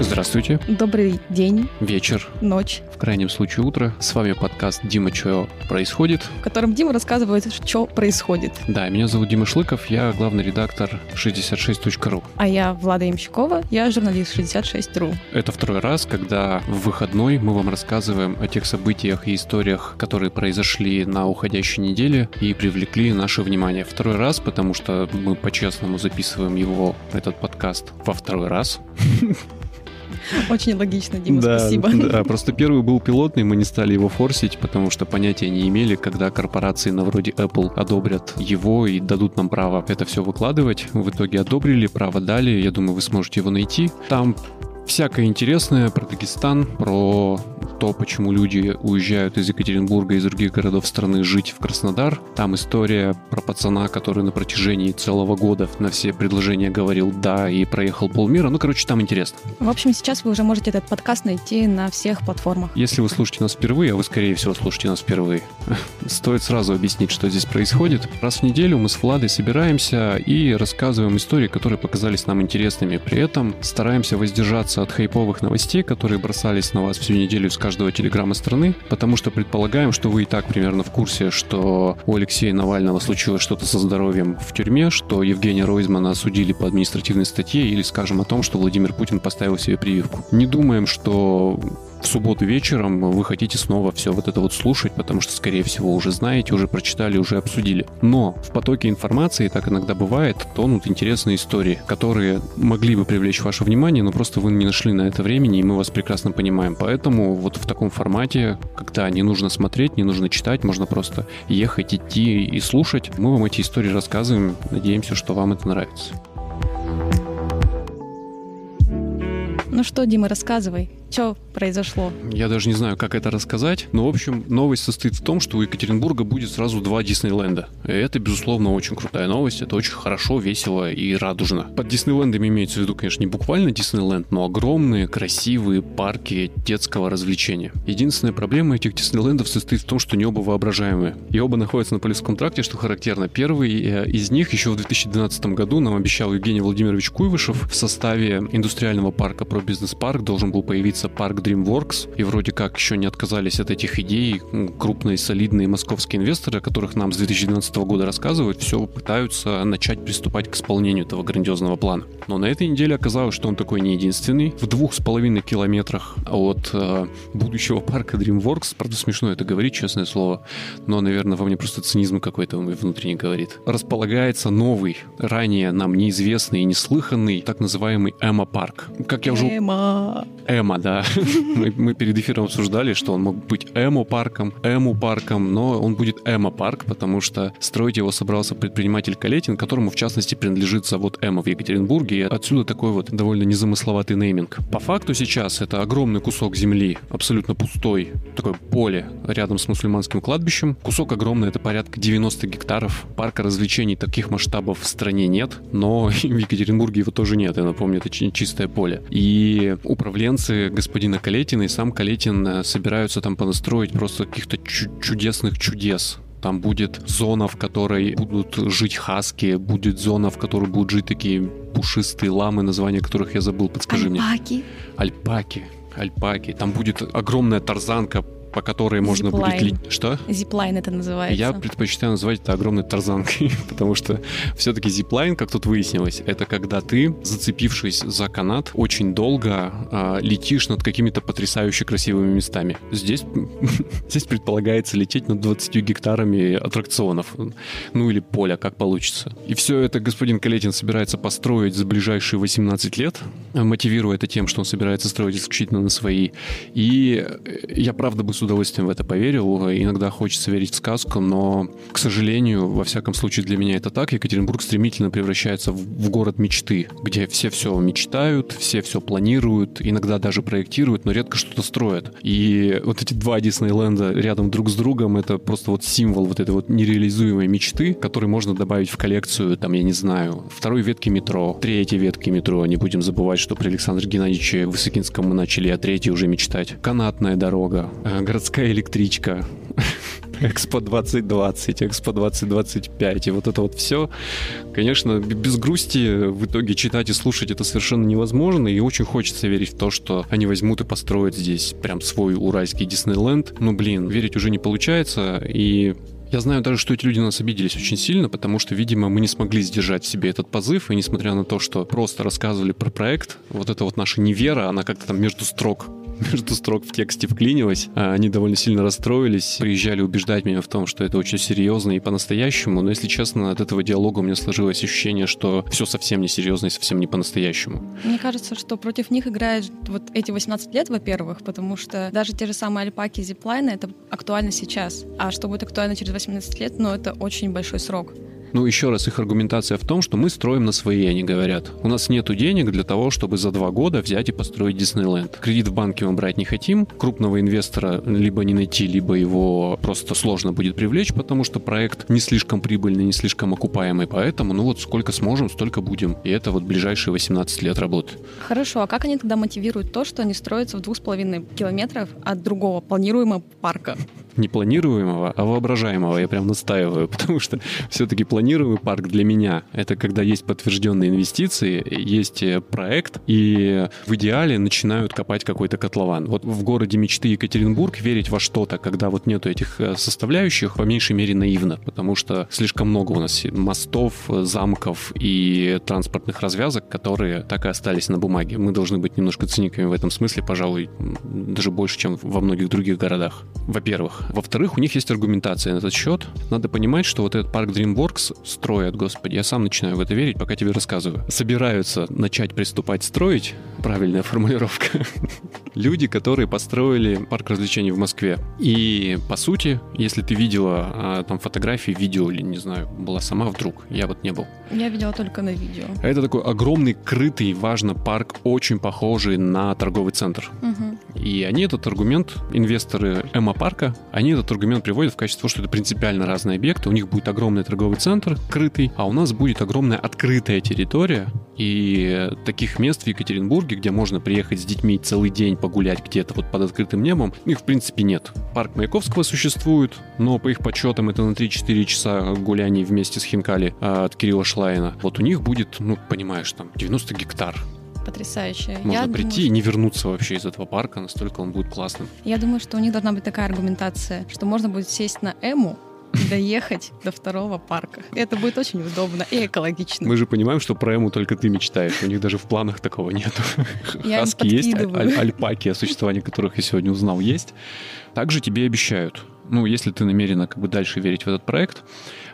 Здравствуйте. Добрый день, Вечер, ночь, в крайнем случае утро. С вами подкаст «Дима, что происходит?». в котором Дима рассказывает, что происходит. Да, меня зовут Дима Шлыков, я главный редактор 66.ru. А я Влада Ямщикова, я журналист 66.ru. Это второй раз, когда в выходной мы вам рассказываем о тех событиях и историях, которые произошли на уходящей неделе и привлекли наше внимание. Второй раз, потому что мы по-честному записываем его, этот подкаст, во второй раз. Очень логично, Дима, да, спасибо. Да, просто первый был пилотный, мы не стали его форсить, потому что понятия не имели, когда корпорации на вроде Apple одобрят его и дадут нам право это все выкладывать. В итоге одобрили, право дали, я думаю, вы сможете его найти. Там всякое интересное про Дагестан, про то, почему люди уезжают из Екатеринбурга и из других городов страны жить в Краснодар. Там история про пацана, который на протяжении целого года на все предложения говорил «да» и проехал полмира. Ну, короче, там интересно. В общем, сейчас вы уже можете этот подкаст найти на всех платформах. Если вы слушаете нас впервые, а вы, скорее всего, слушаете нас впервые, стоит сразу объяснить, что здесь происходит. Раз в неделю мы с Владой собираемся и рассказываем истории, которые показались нам интересными. При этом стараемся воздержаться от хайповых новостей, которые бросались на вас всю неделю с каждого телеграмма страны, потому что предполагаем, что вы и так примерно в курсе, что у Алексея Навального случилось что-то со здоровьем в тюрьме, что Евгения Ройзмана осудили по административной статье или скажем о том, что Владимир Путин поставил себе прививку. Не думаем, что в субботу вечером вы хотите снова все вот это вот слушать, потому что, скорее всего, уже знаете, уже прочитали, уже обсудили. Но в потоке информации, так иногда бывает, тонут интересные истории, которые могли бы привлечь ваше внимание, но просто вы не нашли на это времени, и мы вас прекрасно понимаем. Поэтому вот в таком формате, когда не нужно смотреть, не нужно читать, можно просто ехать, идти и слушать, мы вам эти истории рассказываем. Надеемся, что вам это нравится. Ну что, Дима, рассказывай, что произошло? Я даже не знаю, как это рассказать, но, в общем, новость состоит в том, что у Екатеринбурга будет сразу два Диснейленда. И это, безусловно, очень крутая новость, это очень хорошо, весело и радужно. Под Диснейлендами имеется в виду, конечно, не буквально Диснейленд, но огромные, красивые парки детского развлечения. Единственная проблема этих Диснейлендов состоит в том, что не оба воображаемые. И оба находятся на Полевском тракте, что характерно. Первый э, из них еще в 2012 году нам обещал Евгений Владимирович Куйвышев в составе индустриального парка про бизнес-парк должен был появиться парк DreamWorks, и вроде как еще не отказались от этих идей крупные солидные московские инвесторы, о которых нам с 2012 года рассказывают, все пытаются начать приступать к исполнению этого грандиозного плана. Но на этой неделе оказалось, что он такой не единственный. В двух с половиной километрах от э, будущего парка DreamWorks, правда смешно это говорить, честное слово, но, наверное, во мне просто цинизм какой-то внутренне говорит, располагается новый, ранее нам неизвестный и неслыханный, так называемый Эмо-парк. Как я уже... Эма. Эмо, да. мы, мы перед эфиром обсуждали, что он мог быть Эмо-парком, Эмо-парком, но он будет Эмо-парк, потому что строить его собрался предприниматель Калетин, которому, в частности, принадлежит завод Эмо в Екатеринбурге, и отсюда такой вот довольно незамысловатый нейминг. По факту сейчас это огромный кусок земли, абсолютно пустой, такое поле рядом с мусульманским кладбищем. Кусок огромный, это порядка 90 гектаров. Парка развлечений таких масштабов в стране нет, но в Екатеринбурге его тоже нет, я напомню, это чистое поле. И управленцы господина Калетина и сам Калетин э, собираются там понастроить просто каких-то чудесных чудес там будет зона, в которой будут жить хаски, будет зона, в которой будут жить такие пушистые ламы, название которых я забыл, подскажи Альпаки. мне. Альпаки. Альпаки. Там будет огромная тарзанка по которой можно Зиплайн. будет... Ли... Что? Зиплайн это называется. Я предпочитаю называть это огромной тарзанкой, потому что все-таки зиплайн, как тут выяснилось, это когда ты, зацепившись за канат, очень долго э, летишь над какими-то потрясающе красивыми местами. Здесь, здесь предполагается лететь над 20 гектарами аттракционов. Ну или поля, как получится. И все это господин Калетин собирается построить за ближайшие 18 лет, мотивируя это тем, что он собирается строить исключительно на свои. И я, правда, бы с удовольствием в это поверил. Иногда хочется верить в сказку, но, к сожалению, во всяком случае для меня это так. Екатеринбург стремительно превращается в, в город мечты, где все все мечтают, все все планируют, иногда даже проектируют, но редко что-то строят. И вот эти два Диснейленда рядом друг с другом, это просто вот символ вот этой вот нереализуемой мечты, который можно добавить в коллекцию, там, я не знаю, второй ветки метро, третьей ветки метро. Не будем забывать, что при Александре Геннадьевиче Высокинском мы начали о третьей уже мечтать. Канатная дорога, городская электричка. Экспо 2020, Экспо 2025, и вот это вот все, конечно, без грусти в итоге читать и слушать это совершенно невозможно, и очень хочется верить в то, что они возьмут и построят здесь прям свой уральский Диснейленд. Ну, блин, верить уже не получается, и я знаю даже, что эти люди на нас обиделись очень сильно, потому что, видимо, мы не смогли сдержать в себе этот позыв, и несмотря на то, что просто рассказывали про проект, вот эта вот наша невера, она как-то там между строк между строк в тексте вклинилась. А они довольно сильно расстроились, приезжали убеждать меня в том, что это очень серьезно и по-настоящему. Но, если честно, от этого диалога у меня сложилось ощущение, что все совсем не серьезно и совсем не по-настоящему. Мне кажется, что против них играют вот эти 18 лет, во-первых, потому что даже те же самые альпаки и зиплайны — это актуально сейчас. А что будет актуально через 18 лет, ну, это очень большой срок. Ну, еще раз, их аргументация в том, что мы строим на свои, они говорят. У нас нет денег для того, чтобы за два года взять и построить Диснейленд. Кредит в банке мы брать не хотим. Крупного инвестора либо не найти, либо его просто сложно будет привлечь, потому что проект не слишком прибыльный, не слишком окупаемый. Поэтому, ну вот сколько сможем, столько будем. И это вот ближайшие 18 лет работы. Хорошо, а как они тогда мотивируют то, что они строятся в двух с половиной километров от другого планируемого парка? Не планируемого, а воображаемого. Я прям настаиваю, потому что все-таки планируемый парк для меня — это когда есть подтвержденные инвестиции, есть э, проект, и в идеале начинают копать какой-то котлован. Вот в городе мечты Екатеринбург верить во что-то, когда вот нету этих э, составляющих, по меньшей мере наивно, потому что слишком много у нас мостов, замков и транспортных развязок, которые так и остались на бумаге. Мы должны быть немножко циниками в этом смысле, пожалуй, даже больше, чем во многих других городах. Во-первых. Во-вторых, у них есть аргументация на этот счет. Надо понимать, что вот этот парк DreamWorks строят, господи, я сам начинаю в это верить, пока тебе рассказываю. Собираются начать приступать строить, правильная формулировка, люди, которые построили парк развлечений в Москве. И, по сути, если ты видела а, там фотографии, видео или, не знаю, была сама вдруг, я вот не был. Я видела только на видео. Это такой огромный, крытый, важно, парк, очень похожий на торговый центр. Угу. И они этот аргумент, инвесторы Эмо-парка, они этот аргумент приводят в качестве того, что это принципиально разные объекты. У них будет огромный торговый центр, крытый, а у нас будет огромная открытая территория. И таких мест в Екатеринбурге, где можно приехать с детьми целый день погулять где-то вот под открытым небом, их в принципе нет. Парк Маяковского существует, но по их подсчетам это на 3-4 часа гуляний вместе с Хинкали а, от Кирилла Шлайна. Вот у них будет, ну, понимаешь, там 90 гектар потрясающе. Можно я прийти думаю, и не вернуться вообще из этого парка, настолько он будет классным. Я думаю, что у них должна быть такая аргументация, что можно будет сесть на Эму, доехать до второго парка. Это будет очень удобно и экологично. Мы же понимаем, что про Эму только ты мечтаешь. У них даже в планах такого нет. Я Хаски есть, аль- альпаки, о существовании которых я сегодня узнал, есть. Также тебе обещают, ну, если ты намерена как бы дальше верить в этот проект,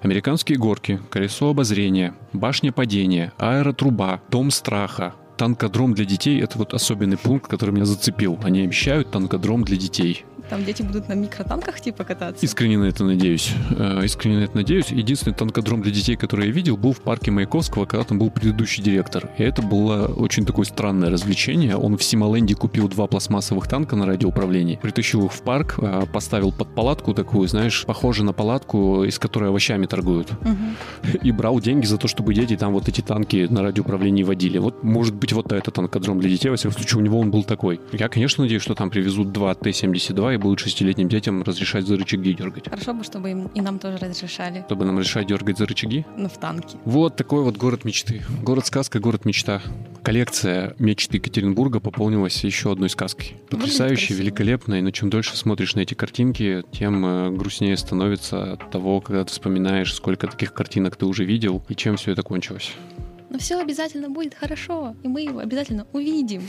американские горки, колесо обозрения, башня падения, аэротруба, дом страха, танкодром для детей — это вот особенный пункт, который меня зацепил. Они обещают танкодром для детей. Там дети будут на микротанках типа кататься? Искренне на это надеюсь. Э, искренне на это надеюсь. Единственный танкодром для детей, который я видел, был в парке Маяковского, когда там был предыдущий директор. И это было очень такое странное развлечение. Он в Симоленде купил два пластмассовых танка на радиоуправлении, притащил их в парк, э, поставил под палатку такую, знаешь, похожую на палатку, из которой овощами торгуют. Угу. И брал деньги за то, чтобы дети там вот эти танки на радиоуправлении водили. Вот, может быть, вот этот танкодром для детей, во всяком случае, у него он был такой. Я, конечно, надеюсь, что там привезут два Т-72 и будут шестилетним детям разрешать за рычаги дергать. Хорошо бы, чтобы им и нам тоже разрешали. Чтобы нам разрешать дергать за рычаги? Ну, в танке. Вот такой вот город мечты. Город-сказка, город-мечта. Коллекция мечты Екатеринбурга пополнилась еще одной сказкой. Потрясающей, великолепной, но чем дольше смотришь на эти картинки, тем э, грустнее становится от того, когда ты вспоминаешь, сколько таких картинок ты уже видел и чем все это кончилось но все обязательно будет хорошо, и мы его обязательно увидим.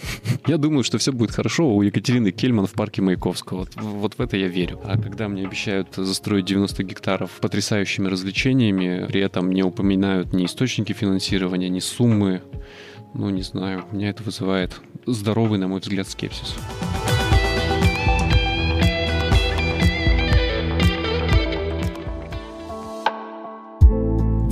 Я думаю, что все будет хорошо у Екатерины Кельман в парке Маяковского. Вот, вот в это я верю. А когда мне обещают застроить 90 гектаров потрясающими развлечениями, при этом не упоминают ни источники финансирования, ни суммы, ну, не знаю, меня это вызывает здоровый, на мой взгляд, скепсис.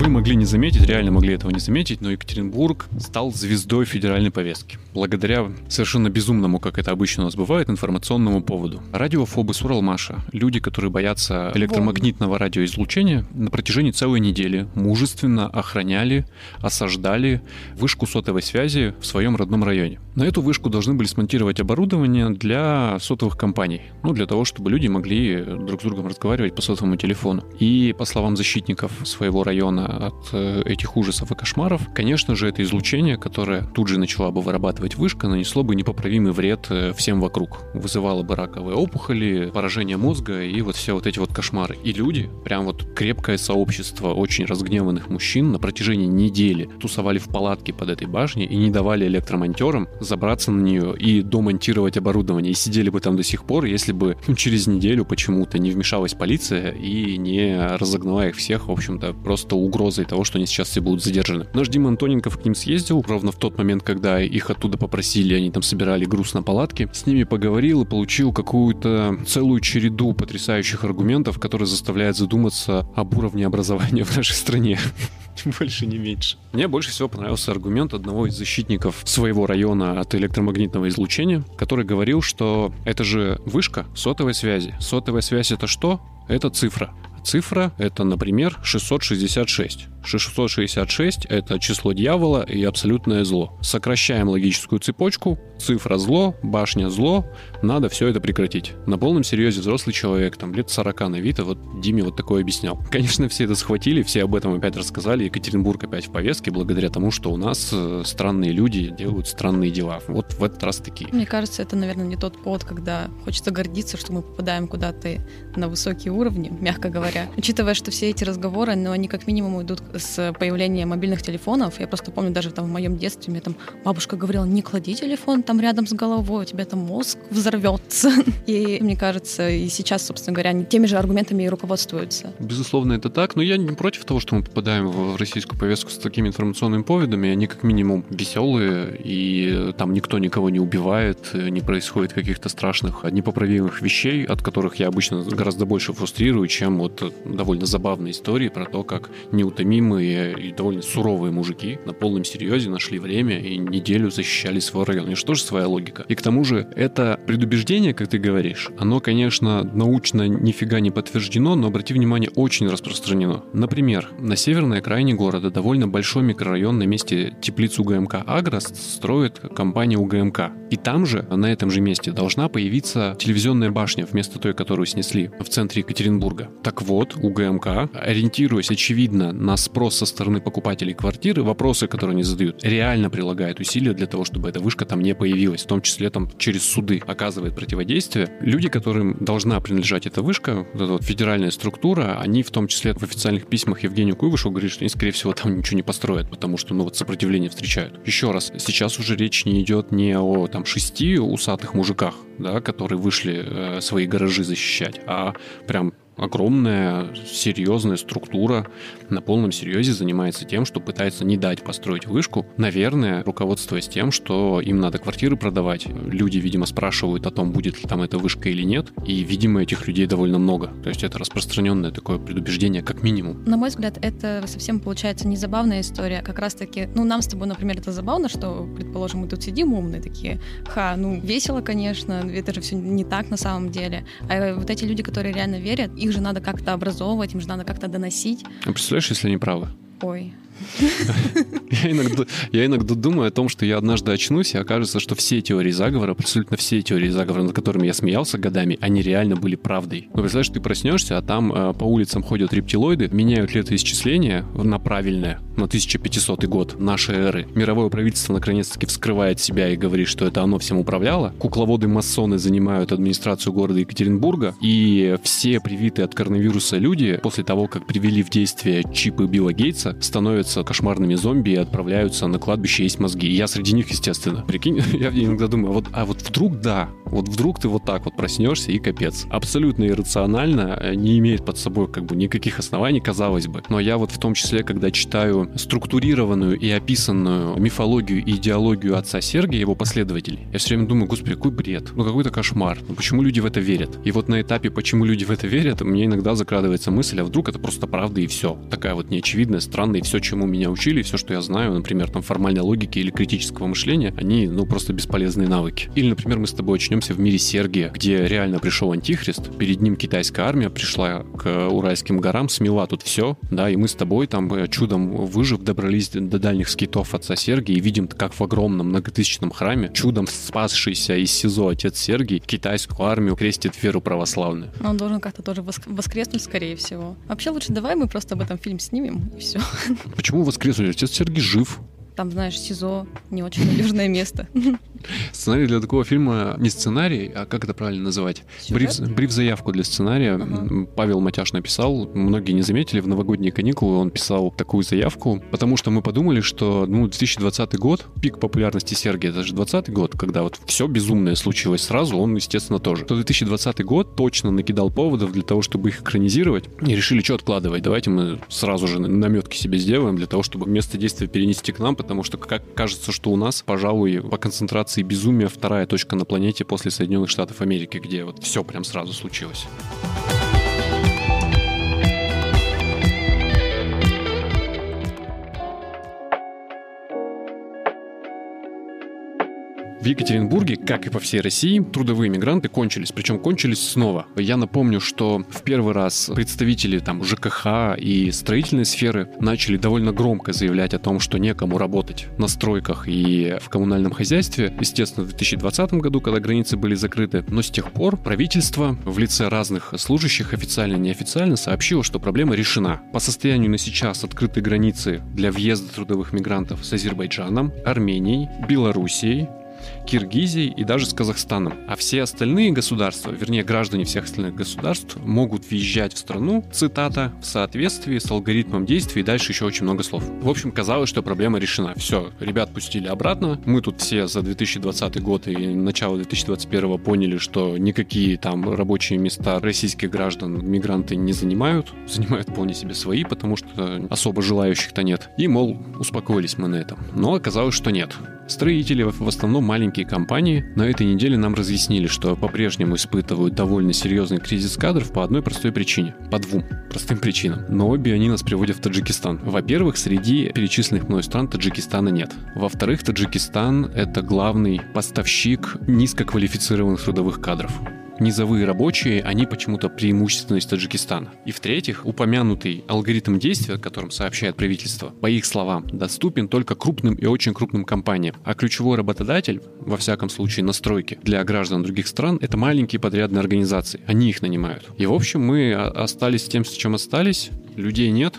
Могли не заметить, реально могли этого не заметить, но Екатеринбург стал звездой федеральной повестки. Благодаря совершенно безумному, как это обычно у нас бывает, информационному поводу. Радиофобы с Уралмаша, люди, которые боятся электромагнитного радиоизлучения, на протяжении целой недели мужественно охраняли, осаждали вышку сотовой связи в своем родном районе. На эту вышку должны были смонтировать оборудование для сотовых компаний. Ну, для того, чтобы люди могли друг с другом разговаривать по сотовому телефону. И, по словам защитников своего района от э, этих ужасов и кошмаров, конечно же, это излучение, которое тут же начала бы вырабатывать вышка, нанесло бы непоправимый вред э, всем вокруг. Вызывало бы раковые опухоли, поражение мозга и вот все вот эти вот кошмары. И люди, прям вот крепкое сообщество очень разгневанных мужчин на протяжении недели тусовали в палатке под этой башней и не давали электромонтерам забраться на нее и домонтировать оборудование. И сидели бы там до сих пор, если бы ну, через неделю почему-то не вмешалась полиция и не разогнала их всех, в общем-то, просто угрозой того, что они сейчас все будут задержаны. Наш Дима Антоненков к ним съездил ровно в тот момент, когда их оттуда попросили, они там собирали груз на палатке, с ними поговорил и получил какую-то целую череду потрясающих аргументов, которые заставляют задуматься об уровне образования в нашей стране. Больше, не меньше. Мне больше всего понравился аргумент одного из защитников своего района от электромагнитного излучения, который говорил, что это же вышка сотовой связи. Сотовая связь это что? Это цифра. Цифра — это, например, 666. 666 — это число дьявола и абсолютное зло. Сокращаем логическую цепочку. Цифра зло, башня зло. Надо все это прекратить. На полном серьезе взрослый человек, там лет 40 на вид, а вот Диме вот такое объяснял. Конечно, все это схватили, все об этом опять рассказали. Екатеринбург опять в повестке, благодаря тому, что у нас э, странные люди делают странные дела. Вот в этот раз такие. Мне кажется, это, наверное, не тот повод, когда хочется гордиться, что мы попадаем куда-то на высокие уровни, мягко говоря. Учитывая, что все эти разговоры, но они как минимум идут с появления мобильных телефонов. Я просто помню, даже там в моем детстве мне там бабушка говорила, не клади телефон там рядом с головой, у тебя там мозг взорвется. И мне кажется, и сейчас, собственно говоря, они теми же аргументами и руководствуются. Безусловно, это так, но я не против того, что мы попадаем в российскую повестку с такими информационными поводами. Они как минимум веселые, и там никто никого не убивает, не происходит каких-то страшных, непоправимых вещей, от которых я обычно гораздо больше фрустрирую, чем вот довольно забавные истории про то, как неутомимые и довольно суровые мужики на полном серьезе нашли время и неделю защищали свой район. И что же своя логика? И к тому же это предубеждение, как ты говоришь, оно, конечно, научно нифига не подтверждено, но обрати внимание, очень распространено. Например, на северной окраине города довольно большой микрорайон на месте теплиц УГМК «Агрос» строит компания УГМК. И там же, на этом же месте, должна появиться телевизионная башня вместо той, которую снесли в центре Екатеринбурга. Так вот, УГМК, ориентируясь, очевидно, на спрос со стороны покупателей квартиры, вопросы, которые они задают, реально прилагает усилия для того, чтобы эта вышка там не появилась, в том числе там через суды оказывает противодействие. Люди, которым должна принадлежать эта вышка, вот эта вот федеральная структура, они в том числе в официальных письмах Евгению Куйвышу говорят, что они, скорее всего, там ничего не построят, потому что, ну, вот сопротивление встречают. Еще раз, сейчас уже речь не идет не о там шести усатых мужиках, да, которые вышли э, свои гаражи защищать, а прям огромная, серьезная структура на полном серьезе занимается тем, что пытается не дать построить вышку. Наверное, руководствуясь тем, что им надо квартиры продавать. Люди, видимо, спрашивают о том, будет ли там эта вышка или нет. И, видимо, этих людей довольно много. То есть это распространенное такое предубеждение, как минимум. На мой взгляд, это совсем получается не забавная история. Как раз-таки, ну, нам с тобой, например, это забавно, что, предположим, мы тут сидим умные такие. Ха, ну, весело, конечно, это же все не так на самом деле. А вот эти люди, которые реально верят, их же надо как-то образовывать, им же надо как-то доносить. А если они правы? Ой, я, иногда, я иногда думаю о том, что я однажды очнусь, и окажется, что все теории заговора, абсолютно все теории заговора, над которыми я смеялся годами, они реально были правдой. Ну, представляешь, ты проснешься, а там э, по улицам ходят рептилоиды, меняют летоисчисление на правильное, на 1500 год нашей эры. Мировое правительство наконец-таки вскрывает себя и говорит, что это оно всем управляло. Кукловоды-масоны занимают администрацию города Екатеринбурга, и все привитые от коронавируса люди после того, как привели в действие чипы Билла Гейтса, становятся становятся кошмарными зомби и отправляются на кладбище есть мозги. И я среди них, естественно. Прикинь, я иногда думаю, а вот, а вот вдруг да, вот вдруг ты вот так вот проснешься и капец. Абсолютно иррационально, э, не имеет под собой как бы никаких оснований, казалось бы. Но я вот в том числе, когда читаю структурированную и описанную мифологию и идеологию отца Сергия, его последователей, я все время думаю, господи, какой бред, ну какой-то кошмар, ну почему люди в это верят? И вот на этапе, почему люди в это верят, мне иногда закрадывается мысль, а вдруг это просто правда и все. Такая вот неочевидная, странная и все, чему меня учили, все, что я знаю, например, там формальной логики или критического мышления, они, ну, просто бесполезные навыки. Или, например, мы с тобой очнемся в мире Сергия, где реально пришел антихрист, перед ним китайская армия пришла к Уральским горам, смела тут все, да, и мы с тобой там э, чудом выжив добрались до дальних скитов отца Сергия и видим, как в огромном многотысячном храме чудом спасшийся из СИЗО отец Сергий китайскую армию крестит веру православную. Он должен как-то тоже воскреснуть, скорее всего. Вообще лучше давай мы просто об этом фильм снимем, и все. Почему воскреснуть? Отец Сергий жив. Там, знаешь, СИЗО не очень надежное место. Сценарий для такого фильма не сценарий, а как это правильно называть? Бриф, бриф заявку для сценария. Ага. Павел Матяш написал, многие не заметили, в новогодние каникулы он писал такую заявку, потому что мы подумали, что ну, 2020 год, пик популярности Сергия, это же 20 год, когда вот все безумное случилось сразу, он, естественно, тоже. То 2020 год точно накидал поводов для того, чтобы их экранизировать, и решили, что откладывать, давайте мы сразу же наметки себе сделаем для того, чтобы место действия перенести к нам, потому что как кажется, что у нас, пожалуй, по концентрации операции «Безумие» вторая точка на планете после Соединенных Штатов Америки, где вот все прям сразу случилось. В Екатеринбурге, как и по всей России, трудовые мигранты кончились, причем кончились снова. Я напомню, что в первый раз представители там ЖКХ и строительной сферы начали довольно громко заявлять о том, что некому работать на стройках и в коммунальном хозяйстве, естественно, в 2020 году, когда границы были закрыты, но с тех пор правительство в лице разных служащих официально и неофициально сообщило, что проблема решена. По состоянию на сейчас открыты границы для въезда трудовых мигрантов с Азербайджаном, Арменией, Белоруссией, Киргизией и даже с Казахстаном. А все остальные государства, вернее граждане всех остальных государств, могут въезжать в страну, цитата, в соответствии с алгоритмом действий и дальше еще очень много слов. В общем, казалось, что проблема решена. Все, ребят пустили обратно. Мы тут все за 2020 год и начало 2021 поняли, что никакие там рабочие места российских граждан мигранты не занимают. Занимают вполне себе свои, потому что особо желающих-то нет. И, мол, успокоились мы на этом. Но оказалось, что нет. Строители, в основном маленькие компании, на этой неделе нам разъяснили, что по-прежнему испытывают довольно серьезный кризис кадров по одной простой причине. По двум простым причинам. Но обе они нас приводят в Таджикистан. Во-первых, среди перечисленных мной стран Таджикистана нет. Во-вторых, Таджикистан — это главный поставщик низкоквалифицированных трудовых кадров низовые рабочие, они почему-то преимущественно из Таджикистана. И в-третьих, упомянутый алгоритм действия, о котором сообщает правительство, по их словам, доступен только крупным и очень крупным компаниям. А ключевой работодатель, во всяком случае на стройке, для граждан других стран, это маленькие подрядные организации. Они их нанимают. И в общем мы остались тем, с чем остались. Людей нет,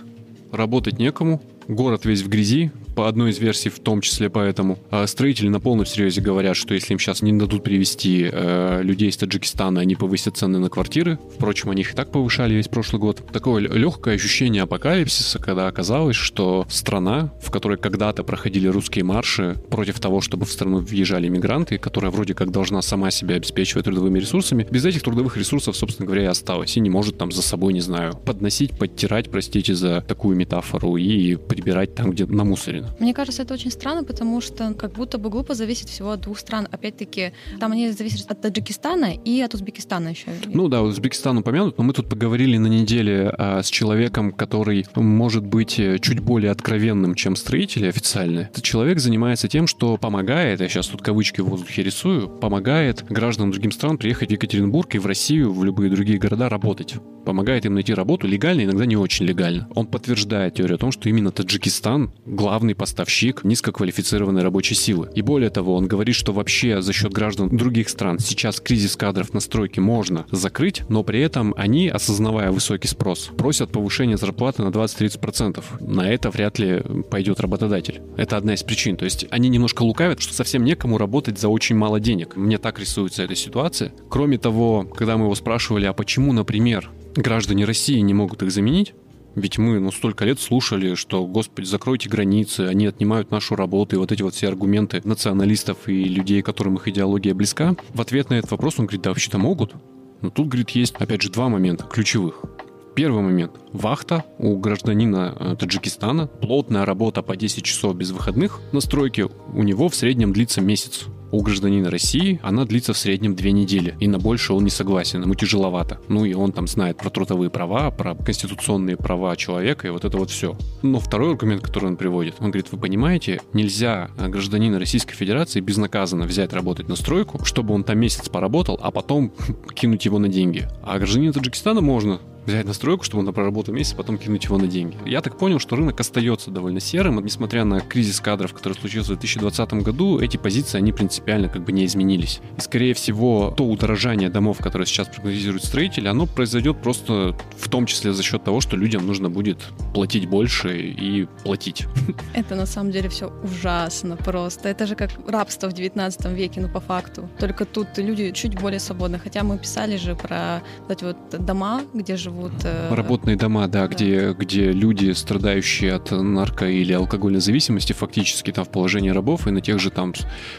работать некому, город весь в грязи, по одной из версий в том числе поэтому. А строители на полном серьезе говорят, что если им сейчас не дадут привести э, людей из Таджикистана, они повысят цены на квартиры. Впрочем, они их и так повышали весь прошлый год. Такое легкое ощущение апокалипсиса, когда оказалось, что страна, в которой когда-то проходили русские марши против того, чтобы в страну въезжали мигранты, которая вроде как должна сама себя обеспечивать трудовыми ресурсами, без этих трудовых ресурсов, собственно говоря, и осталась. И не может там за собой, не знаю, подносить, подтирать, простите за такую метафору, и прибирать там, где намусорено. Мне кажется, это очень странно, потому что как будто бы глупо зависит всего от двух стран. Опять-таки, там они зависят от Таджикистана и от Узбекистана еще. Ну да, Узбекистан упомянут, но мы тут поговорили на неделе а, с человеком, который может быть э, чуть более откровенным, чем строители официальные. Этот человек занимается тем, что помогает, я сейчас тут кавычки в воздухе рисую, помогает гражданам другим стран приехать в Екатеринбург и в Россию, в любые другие города работать. Помогает им найти работу легально, иногда не очень легально. Он подтверждает теорию о том, что именно Таджикистан главный поставщик низкоквалифицированной рабочей силы. И более того, он говорит, что вообще за счет граждан других стран сейчас кризис кадров на стройке можно закрыть, но при этом они, осознавая высокий спрос, просят повышения зарплаты на 20-30%. На это вряд ли пойдет работодатель. Это одна из причин. То есть они немножко лукавят, что совсем некому работать за очень мало денег. Мне так рисуется эта ситуация. Кроме того, когда мы его спрашивали, а почему, например, граждане России не могут их заменить, ведь мы ну, столько лет слушали, что, господи, закройте границы, они отнимают нашу работу, и вот эти вот все аргументы националистов и людей, которым их идеология близка. В ответ на этот вопрос он говорит, да, вообще-то могут. Но тут, говорит, есть, опять же, два момента ключевых. Первый момент. Вахта у гражданина э, Таджикистана. Плотная работа по 10 часов без выходных на стройке у него в среднем длится месяц. У гражданина России она длится в среднем две недели, и на больше он не согласен, ему тяжеловато. Ну и он там знает про трудовые права, про конституционные права человека и вот это вот все. Но второй аргумент, который он приводит, он говорит, вы понимаете, нельзя гражданина Российской Федерации безнаказанно взять работать на стройку, чтобы он там месяц поработал, а потом кинуть его на деньги. А гражданина Таджикистана можно взять на стройку, чтобы он там проработал месяц, потом кинуть его на деньги. Я так понял, что рынок остается довольно серым, несмотря на кризис кадров, который случился в 2020 году, эти позиции, они принципиально как бы не изменились. И, скорее всего, то удорожание домов, которое сейчас прогнозируют строители, оно произойдет просто в том числе за счет того, что людям нужно будет платить больше и платить. Это на самом деле все ужасно просто. Это же как рабство в 19 веке, ну по факту. Только тут люди чуть более свободны. Хотя мы писали же про вот эти вот дома, где живут живут... Э, Работные дома, да, да. Где, где люди, страдающие от нарко- или алкогольной зависимости, фактически там в положении рабов и на тех же там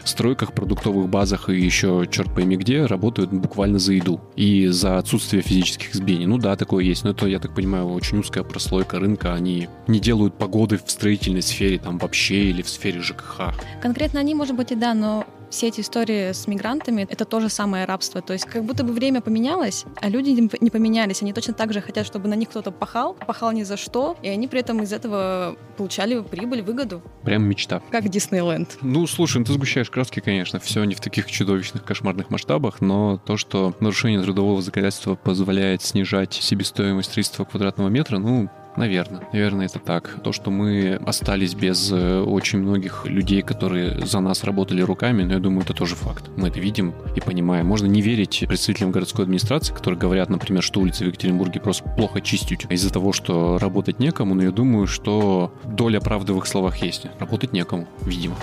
стройках, продуктовых базах и еще черт пойми где работают буквально за еду и за отсутствие физических избиений. Ну да, такое есть, но это, я так понимаю, очень узкая прослойка рынка. Они не делают погоды в строительной сфере там вообще или в сфере ЖКХ. Конкретно они, может быть, и да, но все эти истории с мигрантами — это то же самое рабство. То есть как будто бы время поменялось, а люди не поменялись. Они точно так же хотят, чтобы на них кто-то пахал, пахал ни за что, и они при этом из этого получали прибыль, выгоду. Прям мечта. Как Диснейленд. Ну, слушай, ну ты сгущаешь краски, конечно. Все не в таких чудовищных, кошмарных масштабах, но то, что нарушение трудового законодательства позволяет снижать себестоимость строительства квадратного метра, ну, Наверное, наверное, это так. То, что мы остались без э, очень многих людей, которые за нас работали руками, но я думаю, это тоже факт. Мы это видим и понимаем. Можно не верить представителям городской администрации, которые говорят, например, что улицы в Екатеринбурге просто плохо чистят из-за того, что работать некому, но я думаю, что доля правды в их словах есть. Работать некому, видимо.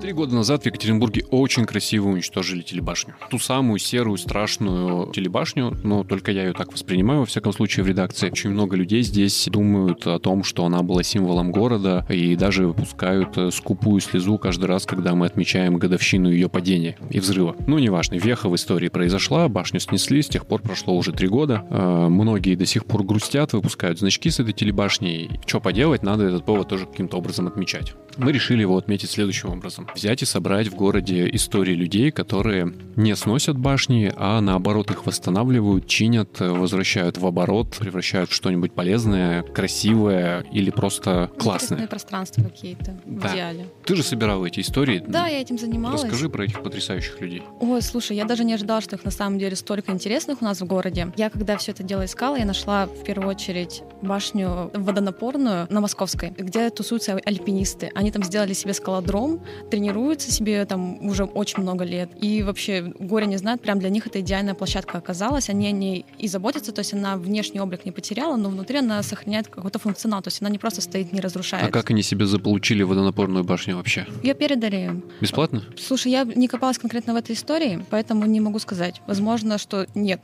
Три года назад в Екатеринбурге очень красиво уничтожили телебашню. Ту самую серую, страшную телебашню, но только я ее так воспринимаю, во всяком случае, в редакции. Очень много людей здесь думают о том, что она была символом города, и даже выпускают э, скупую слезу каждый раз, когда мы отмечаем годовщину ее падения и взрыва. Ну, неважно, веха в истории произошла, башню снесли, с тех пор прошло уже три года. Э, многие до сих пор грустят, выпускают значки с этой телебашней. Что поделать, надо этот повод тоже каким-то образом отмечать. Мы решили его отметить следующим образом взять и собрать в городе истории людей, которые не сносят башни, а наоборот их восстанавливают, чинят, возвращают в оборот, превращают в что-нибудь полезное, красивое или просто классное. Интересные пространства какие-то в да. идеале. Ты же собирала эти истории. Да, я этим занималась. Расскажи про этих потрясающих людей. Ой, слушай, я даже не ожидала, что их на самом деле столько интересных у нас в городе. Я когда все это дело искала, я нашла в первую очередь башню водонапорную на Московской, где тусуются альпинисты. Они там сделали себе скалодром, тренируются себе там уже очень много лет. И вообще горе не знают, прям для них это идеальная площадка оказалась. Они о ней и заботятся, то есть она внешний облик не потеряла, но внутри она сохраняет какой-то функционал, то есть она не просто стоит, не разрушается. А как они себе заполучили водонапорную башню вообще? Ее передали им. Бесплатно? Слушай, я не копалась конкретно в этой истории, поэтому не могу сказать. Возможно, что нет.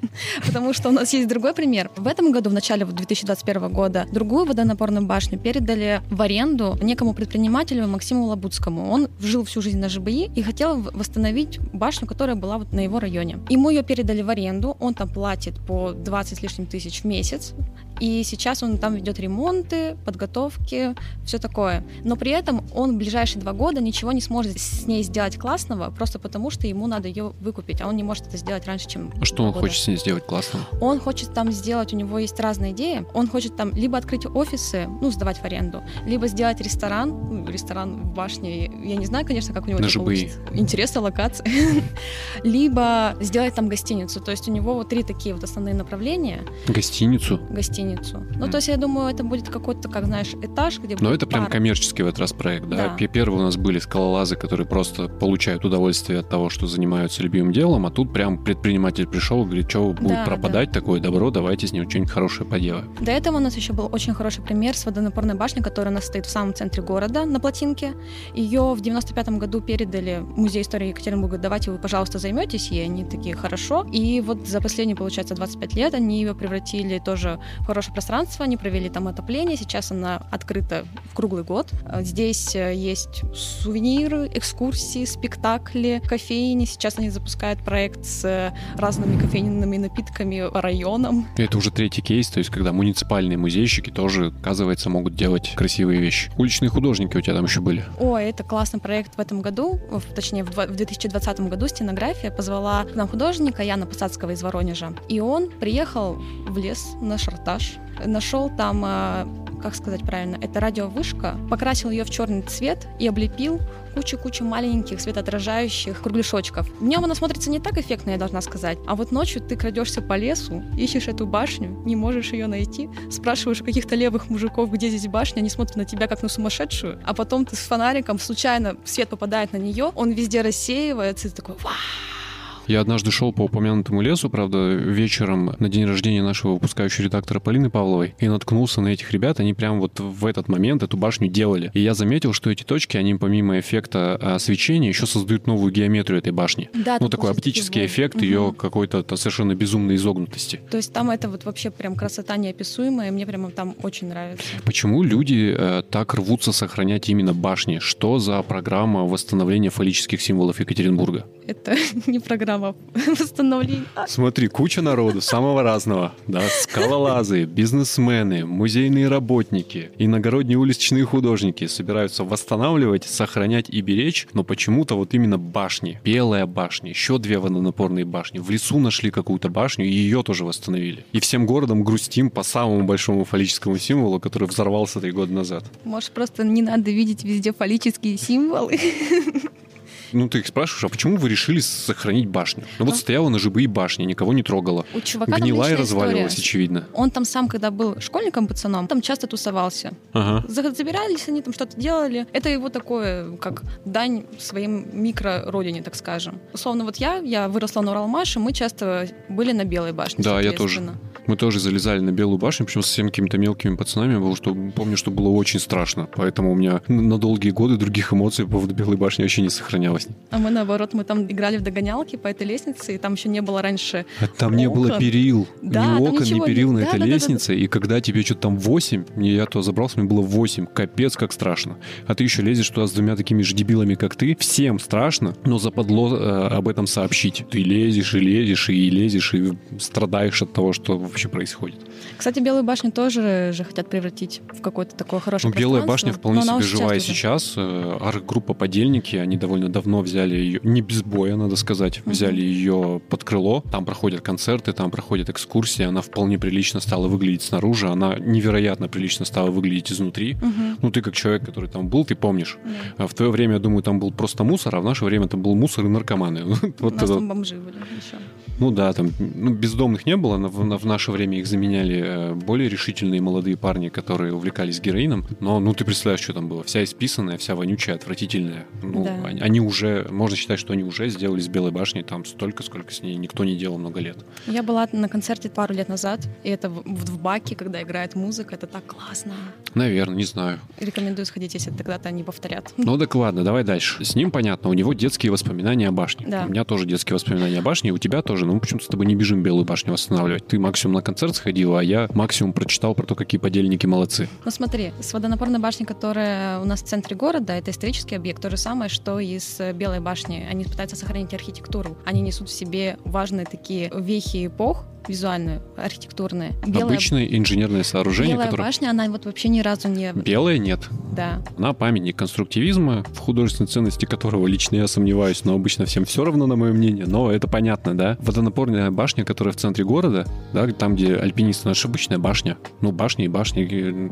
Потому что у нас есть другой пример. В этом году, в начале 2021 года, другую водонапорную башню передали в аренду некому предпринимателю Максиму Лабудскому. Он жил всю жизнь на ЖБИ и хотел восстановить башню, которая была вот на его районе. Ему ее передали в аренду, он там платит по 20 с лишним тысяч в месяц, и сейчас он там ведет ремонты, подготовки, все такое. Но при этом он в ближайшие два года ничего не сможет с ней сделать классного, просто потому что ему надо ее выкупить, а он не может это сделать раньше, чем. А что он года. хочет с ней сделать классного? Он хочет там сделать, у него есть разные идеи. Он хочет там либо открыть офисы, ну, сдавать в аренду, либо сделать ресторан, ну, ресторан в башне. Я не знаю, конечно, как у него На это ЖБИ. получится. Интересная локация. либо сделать там гостиницу. То есть у него вот три такие вот основные направления. Гостиницу? Гостиницу гостиницу. Ну, mm. то есть я думаю, это будет какой-то, как знаешь, этаж, где Но это прям коммерческий в этот раз проект, да? да? Первый у нас были скалолазы, которые просто получают удовольствие от того, что занимаются любимым делом, а тут прям предприниматель пришел и говорит, что будет да, пропадать да. такое добро, давайте с ним что-нибудь хорошее поделаем. До этого у нас еще был очень хороший пример с водонапорной башней, которая у нас стоит в самом центре города, на плотинке. Ее в 95-м году передали Музей истории Екатеринбурга, давайте вы, пожалуйста, займетесь, и они такие, хорошо. И вот за последние, получается, 25 лет они ее превратили тоже в хорошее пространство, они провели там отопление, сейчас она открыта в круглый год. Здесь есть сувениры, экскурсии, спектакли, кофейни. Сейчас они запускают проект с разными кофейными напитками по районам. Это уже третий кейс, то есть когда муниципальные музейщики тоже, оказывается, могут делать красивые вещи. Уличные художники у тебя там еще были? О, это классный проект в этом году, точнее в 2020 году стенография позвала к нам художника Яна Посадского из Воронежа. И он приехал в лес на нашел там а, как сказать правильно, это радиовышка, покрасил ее в черный цвет и облепил кучу-кучу маленьких светоотражающих кругляшочков. Днем она смотрится не так эффектно, я должна сказать. А вот ночью ты крадешься по лесу, ищешь эту башню, не можешь ее найти, спрашиваешь у каких-то левых мужиков, где здесь башня, они смотрят на тебя как на сумасшедшую, а потом ты с фонариком случайно свет попадает на нее, он везде рассеивается, и ты такой вау я однажды шел по упомянутому лесу, правда, вечером на день рождения нашего выпускающего редактора Полины Павловой, и наткнулся на этих ребят, они прям вот в этот момент эту башню делали. И я заметил, что эти точки, они помимо эффекта свечения еще создают новую геометрию этой башни. Да, ну, такой оптический эффект угу. ее какой-то совершенно безумной изогнутости. То есть там это вот вообще прям красота неописуемая, мне прямо там очень нравится. Почему люди э, так рвутся сохранять именно башни? Что за программа восстановления фаллических символов Екатеринбурга? Это не программа восстановления. Смотри, куча народу, самого разного. Да, скалолазы, бизнесмены, музейные работники, иногородние уличные художники собираются восстанавливать, сохранять и беречь, но почему-то вот именно башни. Белая башня, еще две водонапорные башни. В лесу нашли какую-то башню и ее тоже восстановили. И всем городом грустим по самому большому фаллическому символу, который взорвался три года назад. Может, просто не надо видеть везде фаллические символы? ну, ты их спрашиваешь, а почему вы решили сохранить башню? Ну, вот а? стояла на живые башни, никого не трогала. У чувака Гнила и разваливалась, история. очевидно. Он там сам, когда был школьником, пацаном, там часто тусовался. Ага. Забирались они там, что-то делали. Это его такое, как дань своим микро-родине, так скажем. Условно, вот я, я выросла на Уралмаше, мы часто были на Белой башне, Да, я тоже. Мы тоже залезали на Белую башню, причем со всеми какими-то мелкими пацанами, было, что помню, что было очень страшно. Поэтому у меня на долгие годы других эмоций по поводу Белой башни вообще не сохранялось. А мы наоборот, мы там играли в догонялки по этой лестнице, и там еще не было раньше а Там окон. не было перил, да, ни окон, ни перил не... на да, этой да, лестнице. Да, да, да. И когда тебе что-то там 8, мне я то забрался, мне было 8, капец, как страшно. А ты еще лезешь туда с двумя такими же дебилами, как ты. Всем страшно, но западло э, об этом сообщить. Ты лезешь и лезешь, и лезешь, и страдаешь от того, что вообще происходит. Кстати, Белую башню тоже же хотят превратить в какое-то такое хорошее ну, Белая башня вполне себе живая сейчас. Э, арт-группа «Подельники», они довольно давно взяли ее, не без боя, надо сказать, взяли ее под крыло. Там проходят концерты, там проходят экскурсии. Она вполне прилично стала выглядеть снаружи. Она невероятно прилично стала выглядеть изнутри. Uh-huh. Ну, ты как человек, который там был, ты помнишь. Uh-huh. В твое время, я думаю, там был просто мусор, а в наше время там был мусор и наркоманы. вот У нас это... там бомжи были еще. Ну да, там ну, бездомных не было, в, в наше время их заменяли э, более решительные молодые парни, которые увлекались героином. Но ну ты представляешь, что там было? Вся исписанная, вся вонючая, отвратительная. Ну, да. они, они уже, можно считать, что они уже сделали с Белой башней там столько, сколько с ней никто не делал много лет. Я была на концерте пару лет назад, и это в, в баке, когда играет музыка, это так классно. Наверное, не знаю. Рекомендую сходить, если тогда-то они повторят. Ну так ладно, давай дальше. С ним понятно, у него детские воспоминания о башне. Да. У меня тоже детские воспоминания о башне, у тебя тоже, но мы почему-то с тобой не бежим Белую башню восстанавливать. Ты максимум на концерт сходил, а я максимум прочитал про то, какие подельники молодцы. Ну смотри, с водонапорной башней, которая у нас в центре города, это исторический объект, то же самое, что и с Белой башней. Они пытаются сохранить архитектуру. Они несут в себе важные такие вехи эпох, визуальные, архитектурные. Белая... Обычное инженерное сооружение, Белая которое... башня, она вот вообще ни разу не... Белая нет. Да. Она памятник конструктивизма, в художественной ценности которого лично я сомневаюсь, но обычно всем все равно, на мое мнение, но это понятно, да. Водонапорная башня, которая в центре города, да, там, где альпинисты, ну, это же обычная башня. Ну, башня и башня,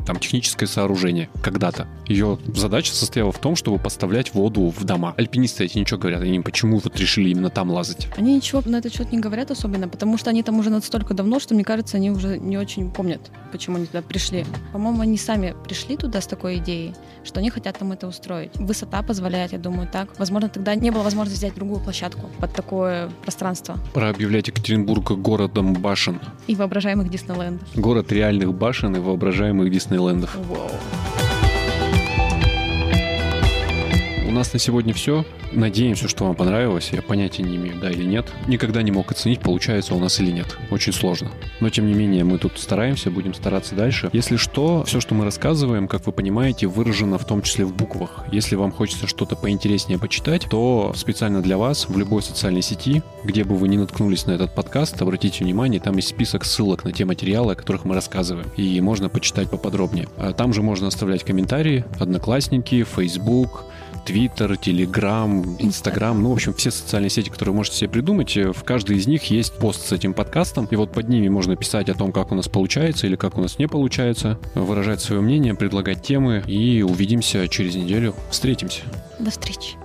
там техническое сооружение когда-то. Ее задача состояла в том, чтобы поставлять воду в дома. Альпинисты эти ничего говорят, они почему вот решили именно там лазать. Они ничего на это счет не говорят особенно, потому что они там уже настолько давно, что, мне кажется, они уже не очень помнят, почему они туда пришли. По-моему, они сами пришли туда с такой идеей, что они хотят там это устроить. Высота позволяет, я думаю, так. Возможно, тогда не было возможности взять другую площадку под такое пространство. Пора объявлять Екатеринбург городом башен. И воображаемых Диснейлендов. Город реальных башен и воображаемых Диснейлендов. Вау. Нас на сегодня все. Надеемся, что вам понравилось. Я понятия не имею, да или нет. Никогда не мог оценить, получается у нас или нет. Очень сложно. Но, тем не менее, мы тут стараемся, будем стараться дальше. Если что, все, что мы рассказываем, как вы понимаете, выражено в том числе в буквах. Если вам хочется что-то поинтереснее почитать, то специально для вас в любой социальной сети, где бы вы ни наткнулись на этот подкаст, обратите внимание, там есть список ссылок на те материалы, о которых мы рассказываем. И можно почитать поподробнее. А там же можно оставлять комментарии, одноклассники, Facebook, Твиттер, Телеграм, Инстаграм, ну, в общем, все социальные сети, которые вы можете себе придумать, в каждой из них есть пост с этим подкастом, и вот под ними можно писать о том, как у нас получается или как у нас не получается, выражать свое мнение, предлагать темы, и увидимся через неделю. Встретимся. До встречи.